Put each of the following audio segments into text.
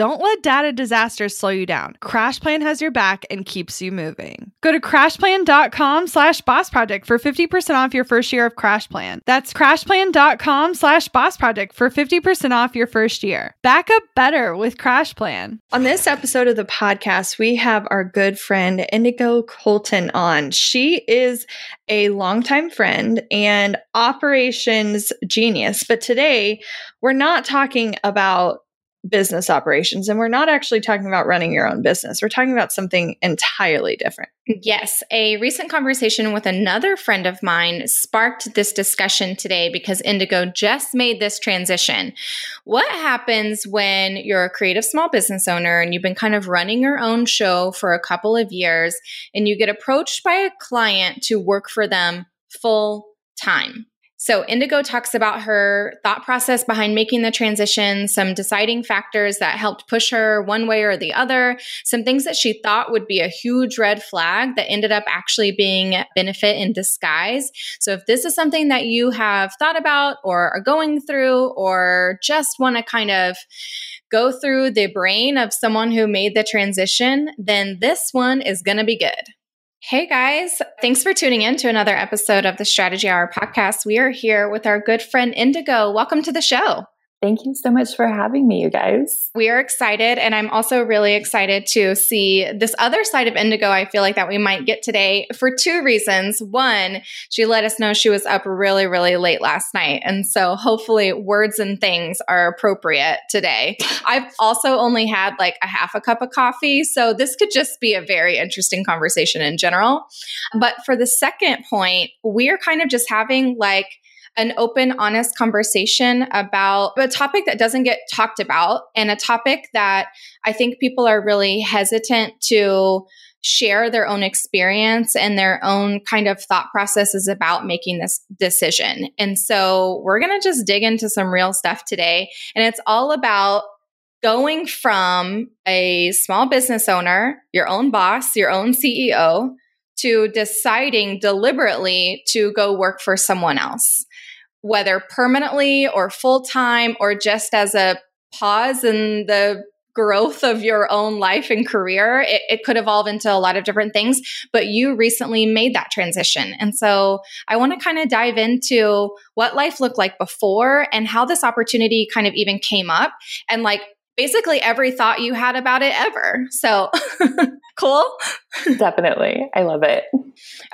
Don't let data disasters slow you down. CrashPlan has your back and keeps you moving. Go to crashplan.com slash boss project for 50% off your first year of CrashPlan. That's crashplan.com slash boss project for 50% off your first year. Back up better with CrashPlan. On this episode of the podcast, we have our good friend Indigo Colton on. She is a longtime friend and operations genius. But today, we're not talking about business operations. And we're not actually talking about running your own business. We're talking about something entirely different. Yes. A recent conversation with another friend of mine sparked this discussion today because Indigo just made this transition. What happens when you're a creative small business owner and you've been kind of running your own show for a couple of years and you get approached by a client to work for them full time? So, Indigo talks about her thought process behind making the transition, some deciding factors that helped push her one way or the other, some things that she thought would be a huge red flag that ended up actually being benefit in disguise. So, if this is something that you have thought about or are going through, or just want to kind of go through the brain of someone who made the transition, then this one is going to be good. Hey guys, thanks for tuning in to another episode of the Strategy Hour podcast. We are here with our good friend Indigo. Welcome to the show. Thank you so much for having me, you guys. We are excited, and I'm also really excited to see this other side of Indigo. I feel like that we might get today for two reasons. One, she let us know she was up really, really late last night. And so hopefully, words and things are appropriate today. I've also only had like a half a cup of coffee. So this could just be a very interesting conversation in general. But for the second point, we are kind of just having like, an open, honest conversation about a topic that doesn't get talked about and a topic that I think people are really hesitant to share their own experience and their own kind of thought processes about making this decision. And so we're going to just dig into some real stuff today. And it's all about going from a small business owner, your own boss, your own CEO, to deciding deliberately to go work for someone else whether permanently or full time or just as a pause in the growth of your own life and career. It, it, could evolve into a lot of different things, but you recently made that transition. And so I want to kind of dive into what life looked like before and how this opportunity kind of even came up and like basically every thought you had about it ever. So cool. Definitely. I love it.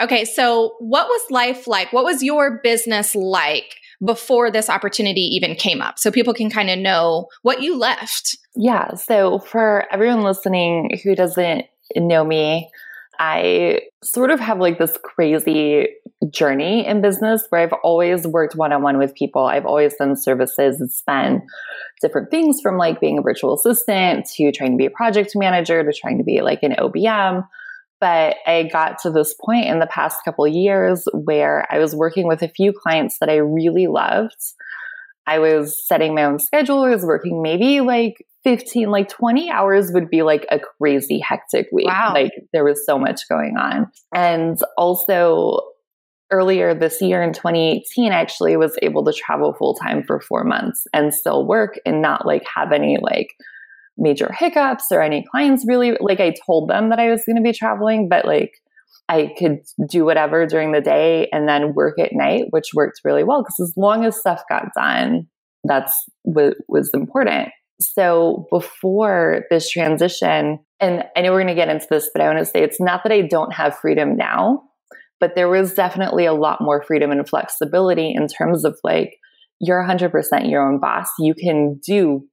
Okay. So, what was life like? What was your business like before this opportunity even came up? So people can kind of know what you left. Yeah. So, for everyone listening who doesn't know me, I sort of have like this crazy journey in business where I've always worked one on one with people. I've always done services. It's been different things from like being a virtual assistant to trying to be a project manager to trying to be like an OBM. But I got to this point in the past couple years where I was working with a few clients that I really loved. I was setting my own schedule. I was working maybe like 15, like 20 hours would be like a crazy hectic week. Wow. Like there was so much going on. And also earlier this year in 2018, I actually was able to travel full time for four months and still work and not like have any like major hiccups or any clients really like I told them that I was going to be traveling, but like I could do whatever during the day and then work at night, which worked really well because as long as stuff got done, that's what was important. So before this transition, and I know we're going to get into this, but I want to say it's not that I don't have freedom now, but there was definitely a lot more freedom and flexibility in terms of like, you're 100% your own boss. You can do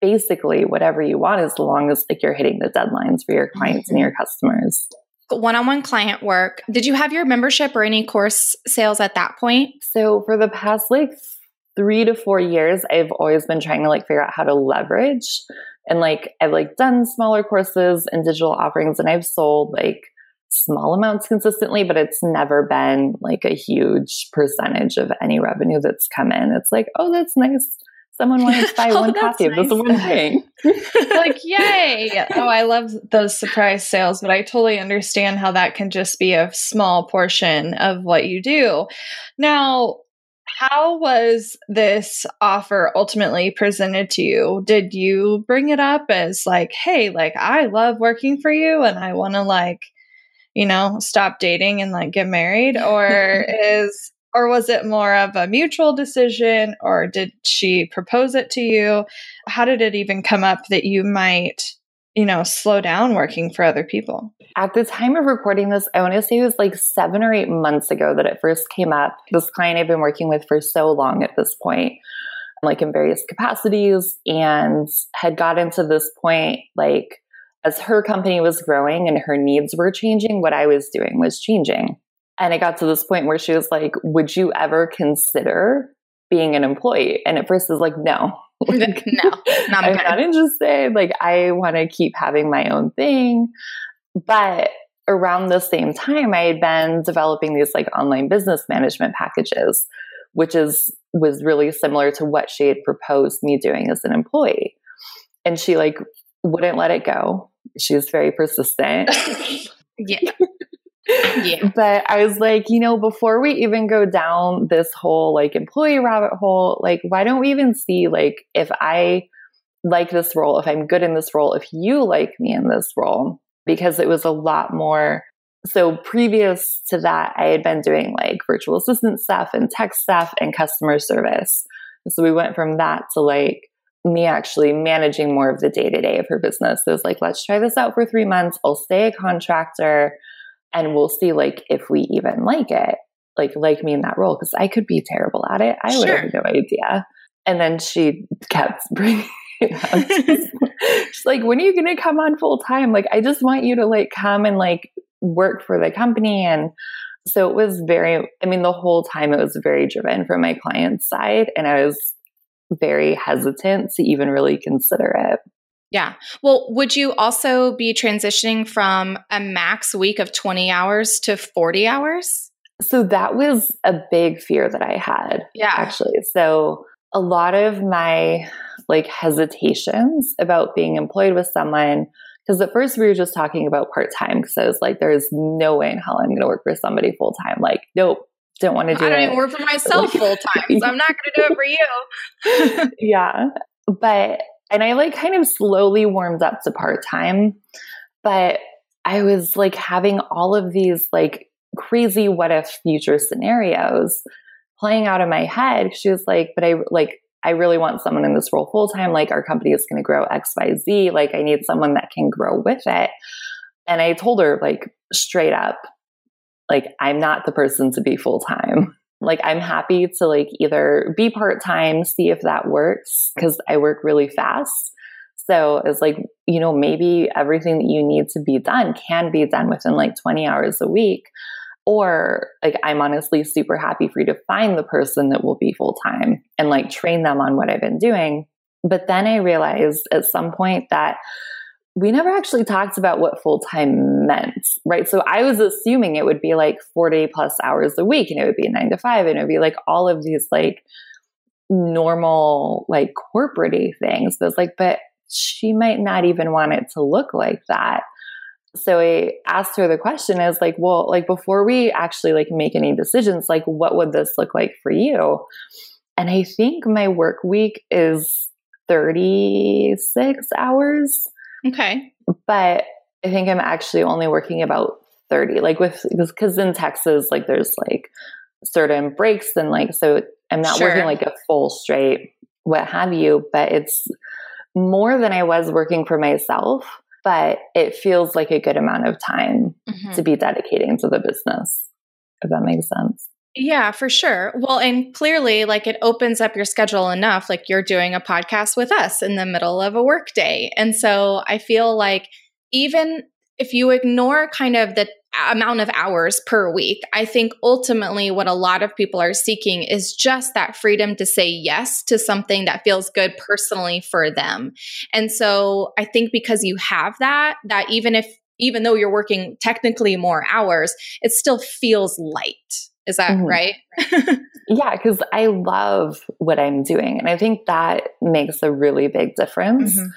basically whatever you want as long as like you're hitting the deadlines for your clients mm-hmm. and your customers one-on-one client work. Did you have your membership or any course sales at that point? So for the past like three to four years i've always been trying to like figure out how to leverage and like i've like done smaller courses and digital offerings and i've sold like small amounts consistently but it's never been like a huge percentage of any revenue that's come in. It's like oh that's nice someone wanted to buy oh, one copy nice. of this one thing. like, yay. Oh, I love those surprise sales, but I totally understand how that can just be a small portion of what you do. Now, how was this offer ultimately presented to you? Did you bring it up as like, hey, like I love working for you and I want to like, you know, stop dating and like get married? Or is or was it more of a mutual decision or did she propose it to you? How did it even come up that you might you know slow down working for other people? At the time of recording this i want to say it was like seven or eight months ago that it first came up. This client i've been working with for so long at this point like in various capacities and had gotten to this point like as her company was growing and her needs were changing what i was doing was changing and it got to this point where she was like, Would you ever consider being an employee? And at first I was like, No. like, no, not I'm not interested. Like, I want to keep having my own thing. But around the same time, I had been developing these like online business management packages, which is was really similar to what she had proposed me doing as an employee. And she like wouldn't let it go. She was very persistent. yeah. Yeah. But I was like, you know, before we even go down this whole like employee rabbit hole, like, why don't we even see like if I like this role, if I'm good in this role, if you like me in this role? Because it was a lot more. So previous to that, I had been doing like virtual assistant stuff and tech stuff and customer service. So we went from that to like me actually managing more of the day to day of her business. So it was like, let's try this out for three months. I'll stay a contractor and we'll see like if we even like it like like me in that role because i could be terrible at it. I sure. would have no idea. And then she kept bringing it up. she's like when are you going to come on full time? Like i just want you to like come and like work for the company. And so it was very i mean the whole time it was very driven from my client's side and i was very hesitant to even really consider it yeah. Well, would you also be transitioning from a max week of 20 hours to 40 hours? So that was a big fear that I had. Yeah. Actually. So a lot of my like hesitations about being employed with someone because at first we were just talking about part time because I was like, there's no way in hell I'm going to work for somebody full time. Like, nope, don't want to do it. I don't even work for myself full time, so I'm not going to do it for you. yeah, but and I like kind of slowly warmed up to part time, but I was like having all of these like crazy what if future scenarios playing out in my head. She was like, but I like, I really want someone in this role full time. Like, our company is going to grow XYZ. Like, I need someone that can grow with it. And I told her, like, straight up, like, I'm not the person to be full time. Like I'm happy to like either be part-time, see if that works because I work really fast. So it's like, you know, maybe everything that you need to be done can be done within like 20 hours a week. Or like, I'm honestly super happy for you to find the person that will be full time and like train them on what I've been doing. But then I realized at some point that we never actually talked about what full time meant, right? So I was assuming it would be like 40 plus hours a week and it would be nine to five and it would be like all of these like normal, like corporate things. But it's like, but she might not even want it to look like that. So I asked her the question I was like, well, like before we actually like make any decisions, like what would this look like for you? And I think my work week is 36 hours. Okay. But I think I'm actually only working about 30. Like with because in Texas, like there's like certain breaks and like so I'm not sure. working like a full straight, what have you, but it's more than I was working for myself but it feels like a good amount of time mm-hmm. to be dedicating to the business, if that makes sense. Yeah, for sure. Well, and clearly, like it opens up your schedule enough. Like you're doing a podcast with us in the middle of a work day. And so I feel like even if you ignore kind of the amount of hours per week. I think ultimately what a lot of people are seeking is just that freedom to say yes to something that feels good personally for them. And so I think because you have that, that even if, even though you're working technically more hours, it still feels light. Is that mm-hmm. right? yeah, because I love what I'm doing. And I think that makes a really big difference. Mm-hmm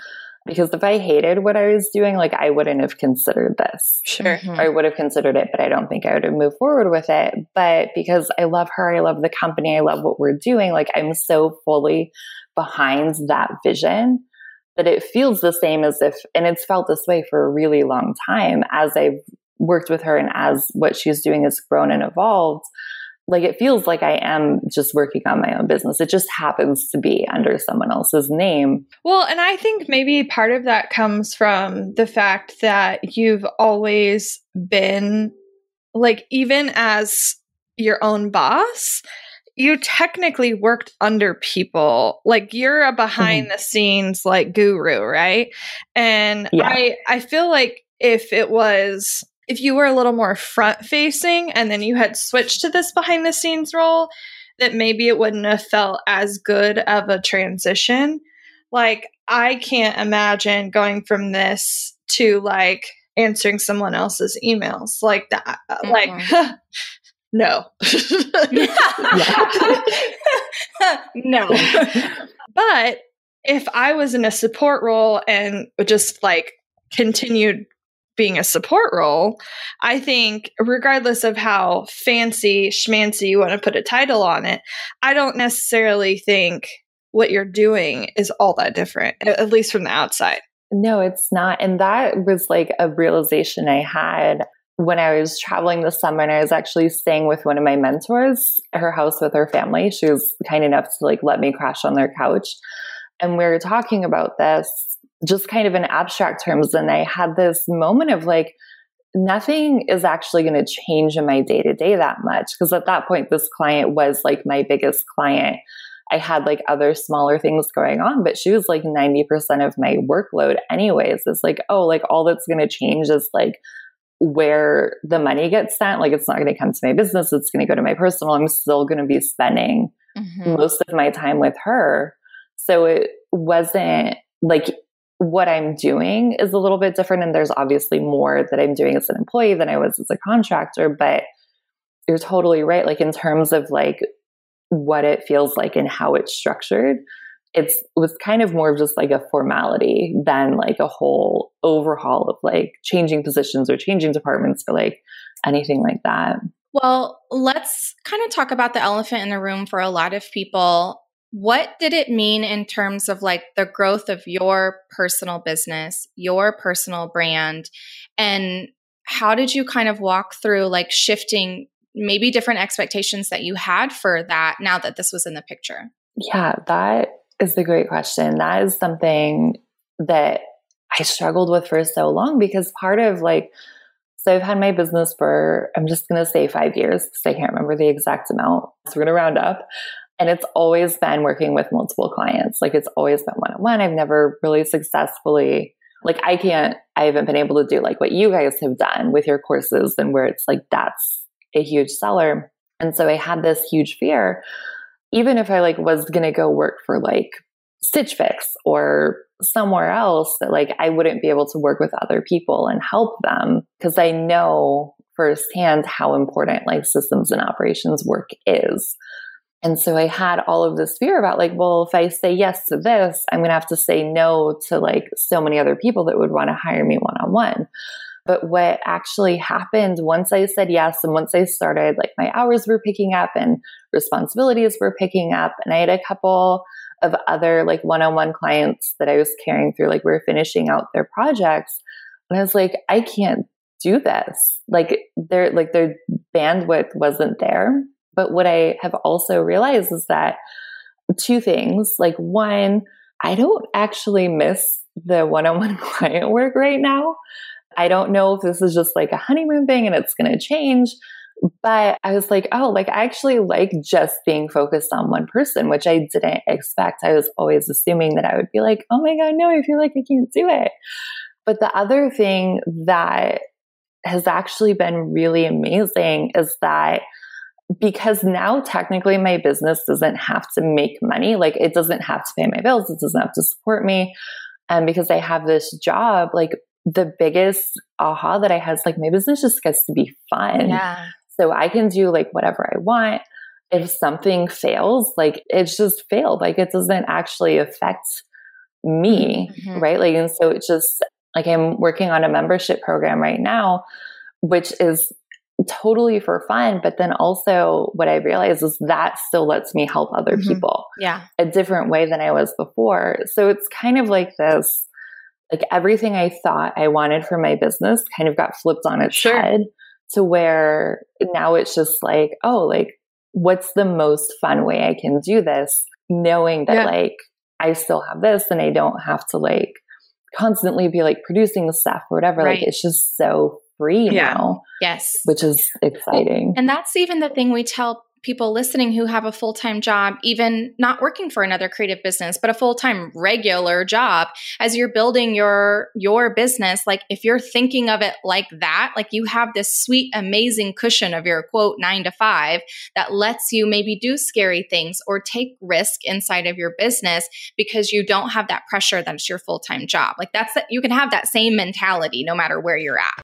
because if I hated what I was doing, like I wouldn't have considered this. Sure. Mm-hmm. I would have considered it, but I don't think I would have moved forward with it. But because I love her, I love the company, I love what we're doing, like I'm so fully behind that vision that it feels the same as if, and it's felt this way for a really long time as I've worked with her and as what she's doing has grown and evolved like it feels like I am just working on my own business. It just happens to be under someone else's name. Well, and I think maybe part of that comes from the fact that you've always been like, even as your own boss, you technically worked under people. Like you're a behind mm-hmm. the scenes like guru, right? And yeah. I I feel like if it was if you were a little more front facing and then you had switched to this behind the scenes role, that maybe it wouldn't have felt as good of a transition. Like, I can't imagine going from this to like answering someone else's emails like that. Mm-hmm. Like, no. no. but if I was in a support role and just like continued being a support role, I think, regardless of how fancy schmancy you want to put a title on it, I don't necessarily think what you're doing is all that different, at least from the outside. No, it's not. And that was like a realization I had when I was traveling this summer and I was actually staying with one of my mentors her house with her family. She was kind enough to like let me crash on their couch. And we were talking about this just kind of in abstract terms. And I had this moment of like, nothing is actually going to change in my day to day that much. Because at that point, this client was like my biggest client. I had like other smaller things going on, but she was like 90% of my workload, anyways. It's like, oh, like all that's going to change is like where the money gets sent. Like it's not going to come to my business, it's going to go to my personal. I'm still going to be spending mm-hmm. most of my time with her. So it wasn't like what I'm doing is a little bit different. And there's obviously more that I'm doing as an employee than I was as a contractor. But you're totally right. Like in terms of like what it feels like and how it's structured, it's it was kind of more of just like a formality than like a whole overhaul of like changing positions or changing departments or like anything like that. Well, let's kind of talk about the elephant in the room for a lot of people what did it mean in terms of like the growth of your personal business, your personal brand, and how did you kind of walk through like shifting maybe different expectations that you had for that now that this was in the picture? Yeah, that is a great question. That is something that I struggled with for so long because part of like, so I've had my business for, I'm just going to say five years because I can't remember the exact amount. So we're going to round up. And it's always been working with multiple clients. Like it's always been one on one. I've never really successfully, like I can't, I haven't been able to do like what you guys have done with your courses and where it's like that's a huge seller. And so I had this huge fear, even if I like was going to go work for like Stitch Fix or somewhere else that like I wouldn't be able to work with other people and help them because I know firsthand how important like systems and operations work is. And so I had all of this fear about like, well, if I say yes to this, I'm going to have to say no to like so many other people that would want to hire me one on one. But what actually happened once I said yes and once I started, like my hours were picking up and responsibilities were picking up, and I had a couple of other like one on one clients that I was carrying through, like we are finishing out their projects. And I was like, I can't do this. Like their like their bandwidth wasn't there. But what I have also realized is that two things. Like one, I don't actually miss the one-on-one client work right now. I don't know if this is just like a honeymoon thing and it's going to change, but I was like, oh, like I actually like just being focused on one person, which I didn't expect. I was always assuming that I would be like, oh my God, no, I feel like I can't do it. But the other thing that has actually been really amazing is that because now technically my business doesn't have to make money, like it doesn't have to pay my bills, it doesn't have to support me. And because I have this job, like the biggest aha that I had is like my business just gets to be fun. Yeah. So I can do like whatever I want. If something fails, like it's just failed. Like it doesn't actually affect me, mm-hmm. right? Like, and so it's just like I'm working on a membership program right now, which is totally for fun. But then also what I realized is that still lets me help other mm-hmm. people. Yeah. A different way than I was before. So it's kind of like this like everything I thought I wanted for my business kind of got flipped on its sure. head to where now it's just like, oh, like, what's the most fun way I can do this? Knowing that, yeah. like, I still have this and I don't have to, like, constantly be like producing the stuff or whatever. Right. Like, it's just so free yeah. now. Yes. Which is exciting. And that's even the thing we tell people listening who have a full time job, even not working for another creative business, but a full time regular job, as you're building your your business, like if you're thinking of it like that, like you have this sweet, amazing cushion of your quote nine to five that lets you maybe do scary things or take risk inside of your business because you don't have that pressure that's your full time job. Like that's that you can have that same mentality no matter where you're at.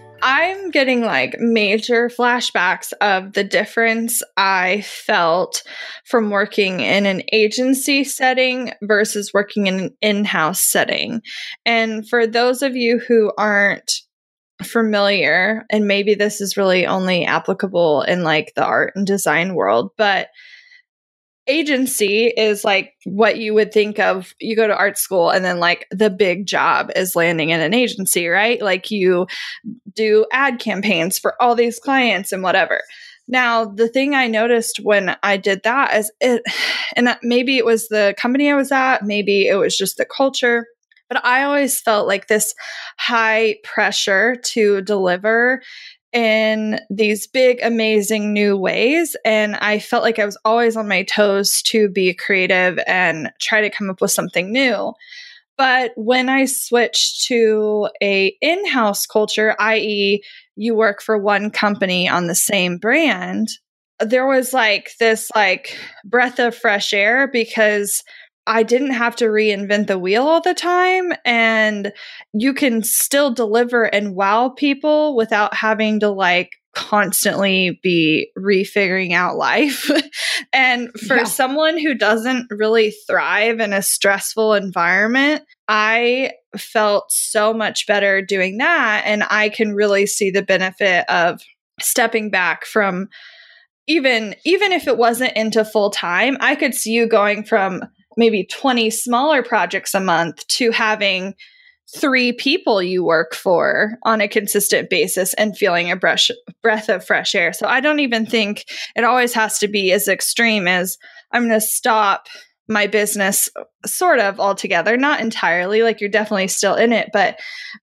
I'm getting like major flashbacks of the difference I felt from working in an agency setting versus working in an in house setting. And for those of you who aren't familiar, and maybe this is really only applicable in like the art and design world, but agency is like what you would think of. You go to art school and then like the big job is landing in an agency right? Like you do ad campaigns for all these clients and whatever. Now the thing i noticed when i did that is it and uh, maybe it was the company i was at maybe it was just the culture but i always felt like this high pressure to deliver in these big, amazing new ways. And I felt like I was always on my toes to be creative and try to come up with something new. But when I switched to a in-house culture, i.e., you work for one company on the same brand, there was like this like breath of fresh air because I didn't have to reinvent the wheel all the time. And you can still deliver and wow people without having to like constantly be refiguring out life. and for yeah. someone who doesn't really thrive in a stressful environment, I felt so much better doing that. And I can really see the benefit of stepping back from even even if it wasn't into full time i could see you going from maybe 20 smaller projects a month to having three people you work for on a consistent basis and feeling a brush, breath of fresh air. So I don't even think it always has to be as extreme as I'm going to stop my business sort of altogether, not entirely, like you're definitely still in it, but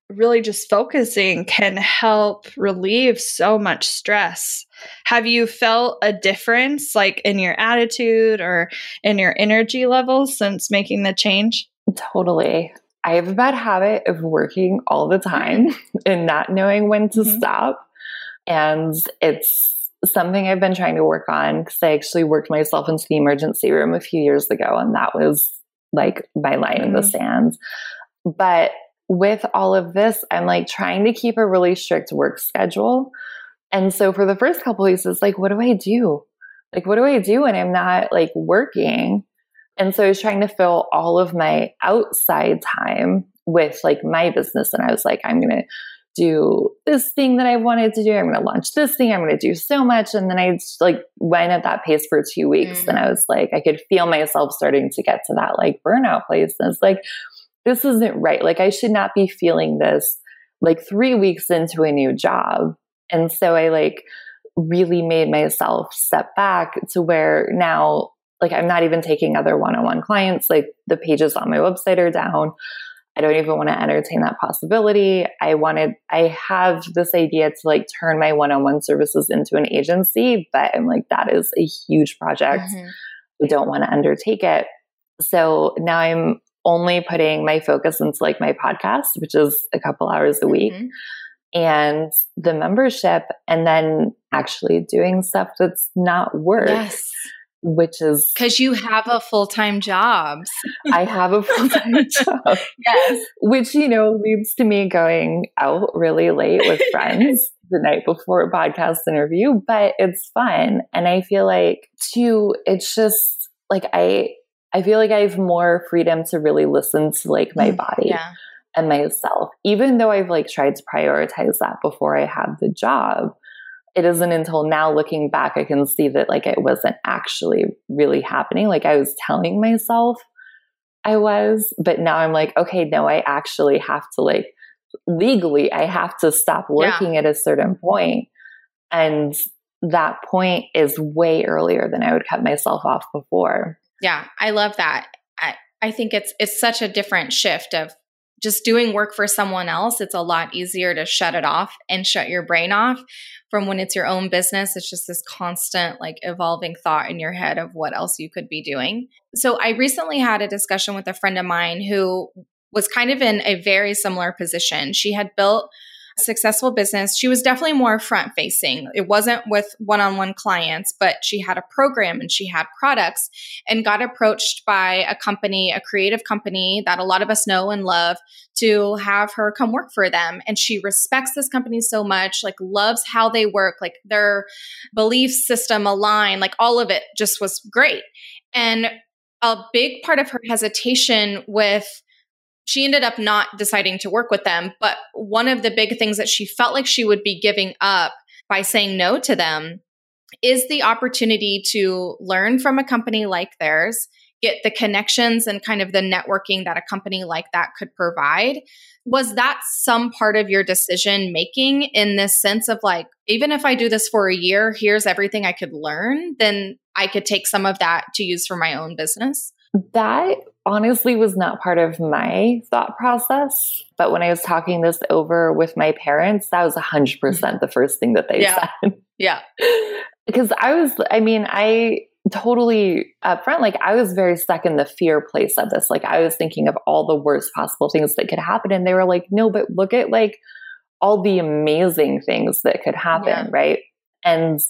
really just focusing can help relieve so much stress. Have you felt a difference like in your attitude or in your energy levels since making the change? Totally. I have a bad habit of working all the time and not knowing when to mm-hmm. stop. And it's something I've been trying to work on because I actually worked myself into the emergency room a few years ago, and that was like my line mm-hmm. in the sand. But with all of this, I'm like trying to keep a really strict work schedule. And so for the first couple weeks, it's like, what do I do? Like, what do I do when I'm not like working? And so I was trying to fill all of my outside time with like my business. And I was like, I'm going to do this thing that I wanted to do. I'm going to launch this thing. I'm going to do so much. And then I just, like went at that pace for two weeks. Mm-hmm. And I was like, I could feel myself starting to get to that like burnout place. And it's like, this isn't right. Like, I should not be feeling this like three weeks into a new job. And so I like really made myself step back to where now, like, I'm not even taking other one on one clients. Like, the pages on my website are down. I don't even want to entertain that possibility. I wanted, I have this idea to like turn my one on one services into an agency, but I'm like, that is a huge project. Mm-hmm. We don't want to undertake it. So now I'm only putting my focus into like my podcast, which is a couple hours a week. Mm-hmm and the membership and then actually doing stuff that's not work. Yes which is because you have a full time job. I have a full time job. yes. Which, you know, leads to me going out really late with friends the night before a podcast interview, but it's fun. And I feel like, too, it's just like I, I feel like I have more freedom to really listen to like my mm, body yeah. and myself, even though I've like tried to prioritize that before I had the job it isn't until now looking back I can see that like it wasn't actually really happening. Like I was telling myself I was, but now I'm like, okay, no, I actually have to like legally I have to stop working yeah. at a certain point. And that point is way earlier than I would cut myself off before. Yeah, I love that. I, I think it's it's such a different shift of just doing work for someone else. It's a lot easier to shut it off and shut your brain off from when it's your own business. It's just this constant, like, evolving thought in your head of what else you could be doing. So, I recently had a discussion with a friend of mine who was kind of in a very similar position. She had built successful business. She was definitely more front facing. It wasn't with one on one clients, but she had a program and she had products and got approached by a company, a creative company that a lot of us know and love to have her come work for them. And she respects this company so much, like loves how they work, like their belief system align, like all of it just was great. And a big part of her hesitation with she ended up not deciding to work with them. But one of the big things that she felt like she would be giving up by saying no to them is the opportunity to learn from a company like theirs, get the connections and kind of the networking that a company like that could provide. Was that some part of your decision making in this sense of like, even if I do this for a year, here's everything I could learn, then I could take some of that to use for my own business? That honestly was not part of my thought process. But when I was talking this over with my parents, that was 100% mm-hmm. the first thing that they yeah. said. Yeah. Because I was, I mean, I totally upfront, like I was very stuck in the fear place of this. Like I was thinking of all the worst possible things that could happen. And they were like, no, but look at like all the amazing things that could happen. Yeah. Right. And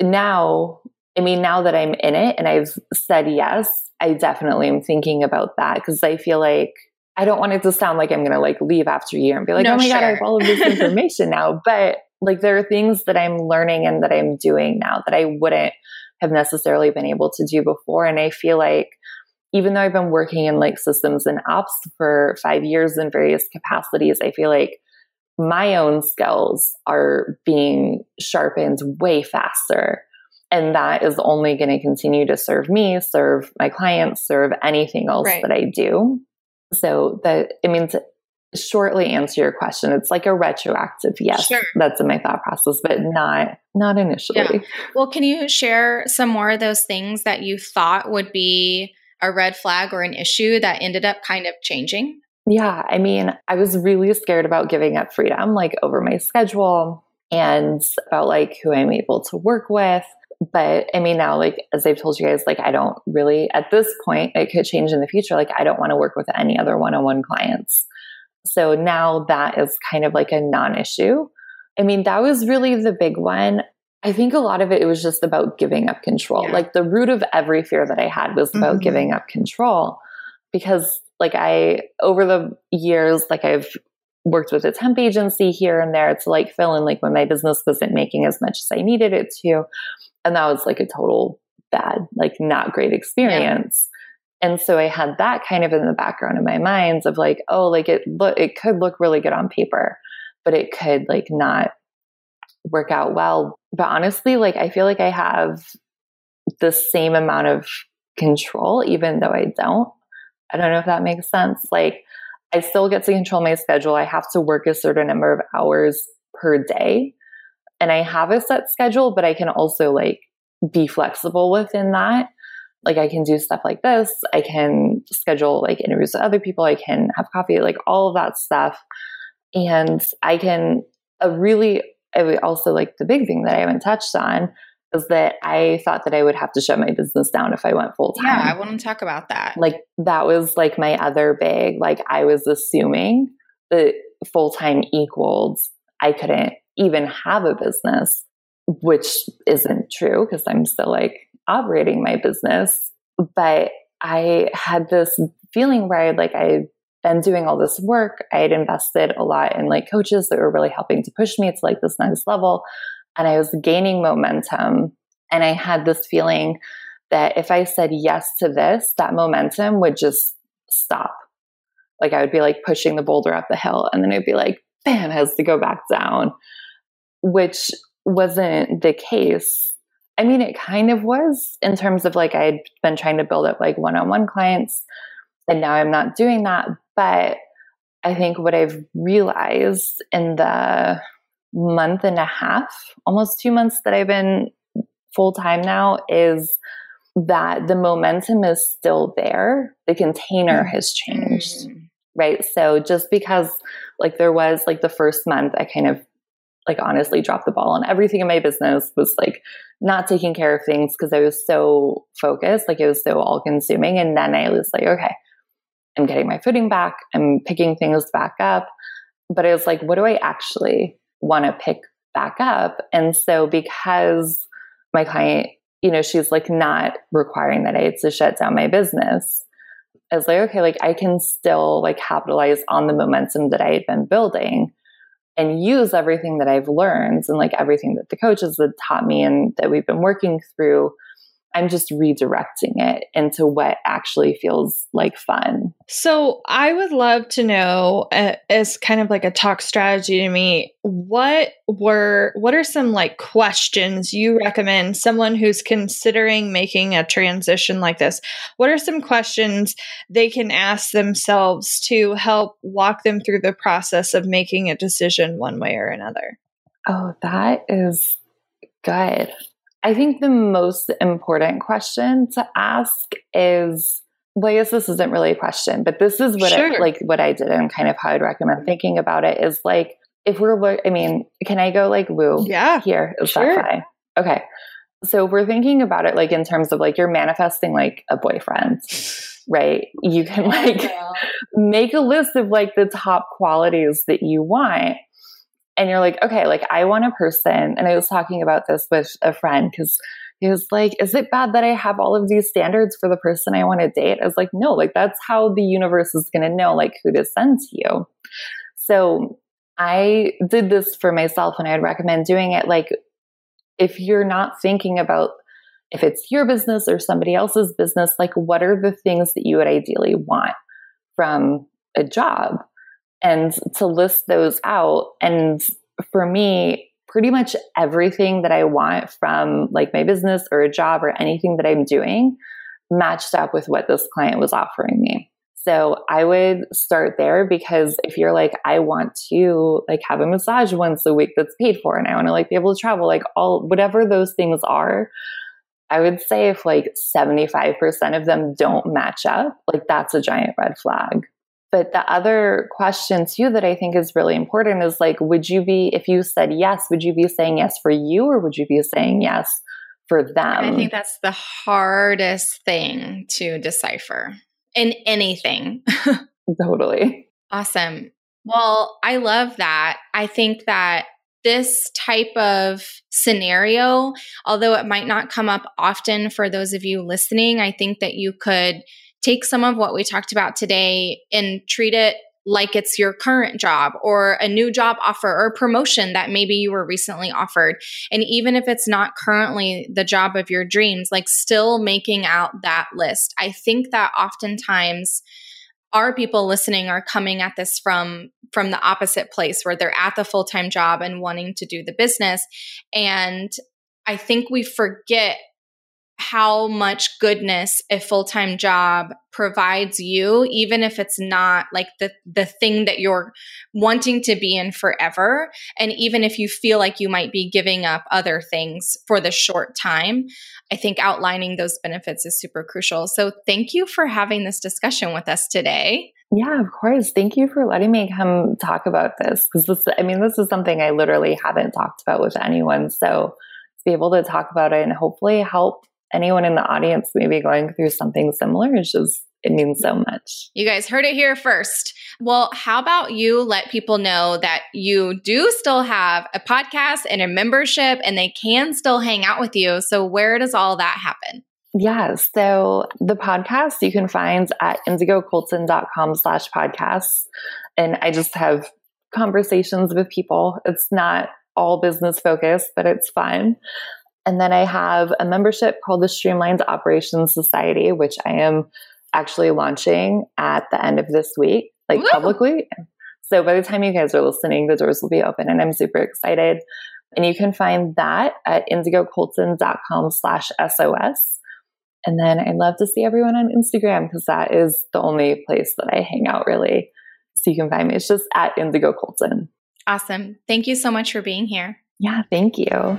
now I mean, now that I'm in it and I've said yes, I definitely am thinking about that because I feel like I don't want it to sound like I'm going to like leave after a year and be like, no, oh my sure. God, I have all of this information now. But like there are things that I'm learning and that I'm doing now that I wouldn't have necessarily been able to do before. And I feel like even though I've been working in like systems and ops for five years in various capacities, I feel like my own skills are being sharpened way faster and that is only going to continue to serve me, serve my clients, serve anything else right. that I do. So that, I mean, to shortly answer your question, it's like a retroactive yes. Sure. That's in my thought process, but not, not initially. Yeah. Well, can you share some more of those things that you thought would be a red flag or an issue that ended up kind of changing? Yeah. I mean, I was really scared about giving up freedom, like over my schedule and about like who I'm able to work with but I mean, now, like, as I've told you guys, like, I don't really, at this point, it could change in the future. Like, I don't want to work with any other one on one clients. So now that is kind of like a non issue. I mean, that was really the big one. I think a lot of it, it was just about giving up control. Yeah. Like, the root of every fear that I had was about mm-hmm. giving up control because, like, I, over the years, like, I've worked with a temp agency here and there to like fill in like when my business wasn't making as much as I needed it to. And that was like a total bad, like not great experience. Yeah. And so I had that kind of in the background of my minds of like, oh, like it look it could look really good on paper, but it could like not work out well. But honestly, like I feel like I have the same amount of control, even though I don't. I don't know if that makes sense. Like I still get to control my schedule. I have to work a certain number of hours per day and I have a set schedule, but I can also like be flexible within that. Like I can do stuff like this. I can schedule like interviews with other people. I can have coffee, like all of that stuff. And I can a really I also like the big thing that I haven't touched on is that I thought that I would have to shut my business down if I went full time. Yeah, I want to talk about that. Like that was like my other big like I was assuming that full time equaled I couldn't even have a business, which isn't true because I'm still like operating my business. But I had this feeling where I like I been doing all this work. I had invested a lot in like coaches that were really helping to push me to like this next level. And I was gaining momentum. And I had this feeling that if I said yes to this, that momentum would just stop. Like I would be like pushing the boulder up the hill and then it'd be like, bam, has to go back down which wasn't the case. I mean, it kind of was in terms of like I'd been trying to build up like one on one clients, and now I'm not doing that. But I think what I've realized in the month and a half, almost two months that I've been full time now, is that the momentum is still there. The container mm. has changed. Mm. Right. So just because like there was like the first month, I kind of like honestly dropped the ball on everything in my business, was like not taking care of things because I was so focused, like it was so all consuming. And then I was like, okay, I'm getting my footing back. I'm picking things back up. But it was like, what do I actually want to pick back up? And so because my client, you know, she's like not requiring that I had to shut down my business. I was like, okay, like I can still like capitalize on the momentum that I had been building and use everything that I've learned and like everything that the coaches had taught me and that we've been working through I'm just redirecting it into what actually feels like fun. So, I would love to know uh, as kind of like a talk strategy to me, what were what are some like questions you recommend someone who's considering making a transition like this? What are some questions they can ask themselves to help walk them through the process of making a decision one way or another? Oh, that is good. I think the most important question to ask is well, I guess this isn't really a question, but this is what sure. I, like what I did and kind of how I'd recommend thinking about it is like if we're I mean, can I go like woo? Yeah. Here. Is sure. that fine? Okay. So we're thinking about it like in terms of like you're manifesting like a boyfriend, right? You can like make a list of like the top qualities that you want and you're like, okay, like I want a person. And I was talking about this with a friend because he was like, is it bad that I have all of these standards for the person I want to date? I was like, no, like that's how the universe is going to know like who to send to you. So I did this for myself and I'd recommend doing it like if you're not thinking about if it's your business or somebody else's business, like what are the things that you would ideally want from a job? And to list those out. And for me, pretty much everything that I want from like my business or a job or anything that I'm doing matched up with what this client was offering me. So I would start there because if you're like, I want to like have a massage once a week that's paid for and I want to like be able to travel, like all whatever those things are, I would say if like 75% of them don't match up, like that's a giant red flag. But the other question too that I think is really important is like, would you be, if you said yes, would you be saying yes for you or would you be saying yes for them? I think that's the hardest thing to decipher in anything. totally. Awesome. Well, I love that. I think that this type of scenario, although it might not come up often for those of you listening, I think that you could take some of what we talked about today and treat it like it's your current job or a new job offer or promotion that maybe you were recently offered. And even if it's not currently the job of your dreams, like still making out that list. I think that oftentimes our people listening are coming at this from from the opposite place where they're at the full-time job and wanting to do the business and I think we forget how much goodness a full-time job provides you even if it's not like the the thing that you're wanting to be in forever and even if you feel like you might be giving up other things for the short time i think outlining those benefits is super crucial so thank you for having this discussion with us today yeah, of course. Thank you for letting me come talk about this because this, I mean, this is something I literally haven't talked about with anyone. So to be able to talk about it and hopefully help anyone in the audience maybe going through something similar is just it means so much. You guys heard it here first. Well, how about you let people know that you do still have a podcast and a membership and they can still hang out with you. So, where does all that happen? Yeah, so the podcast you can find at indigocolton.com slash podcasts. And I just have conversations with people. It's not all business focused, but it's fun. And then I have a membership called the Streamlined Operations Society, which I am actually launching at the end of this week, like Woo! publicly. So by the time you guys are listening, the doors will be open and I'm super excited. And you can find that at indigocolton.com slash SOS. And then I love to see everyone on Instagram because that is the only place that I hang out really. So you can find me. It's just at Indigo Colton. Awesome. Thank you so much for being here. Yeah, thank you.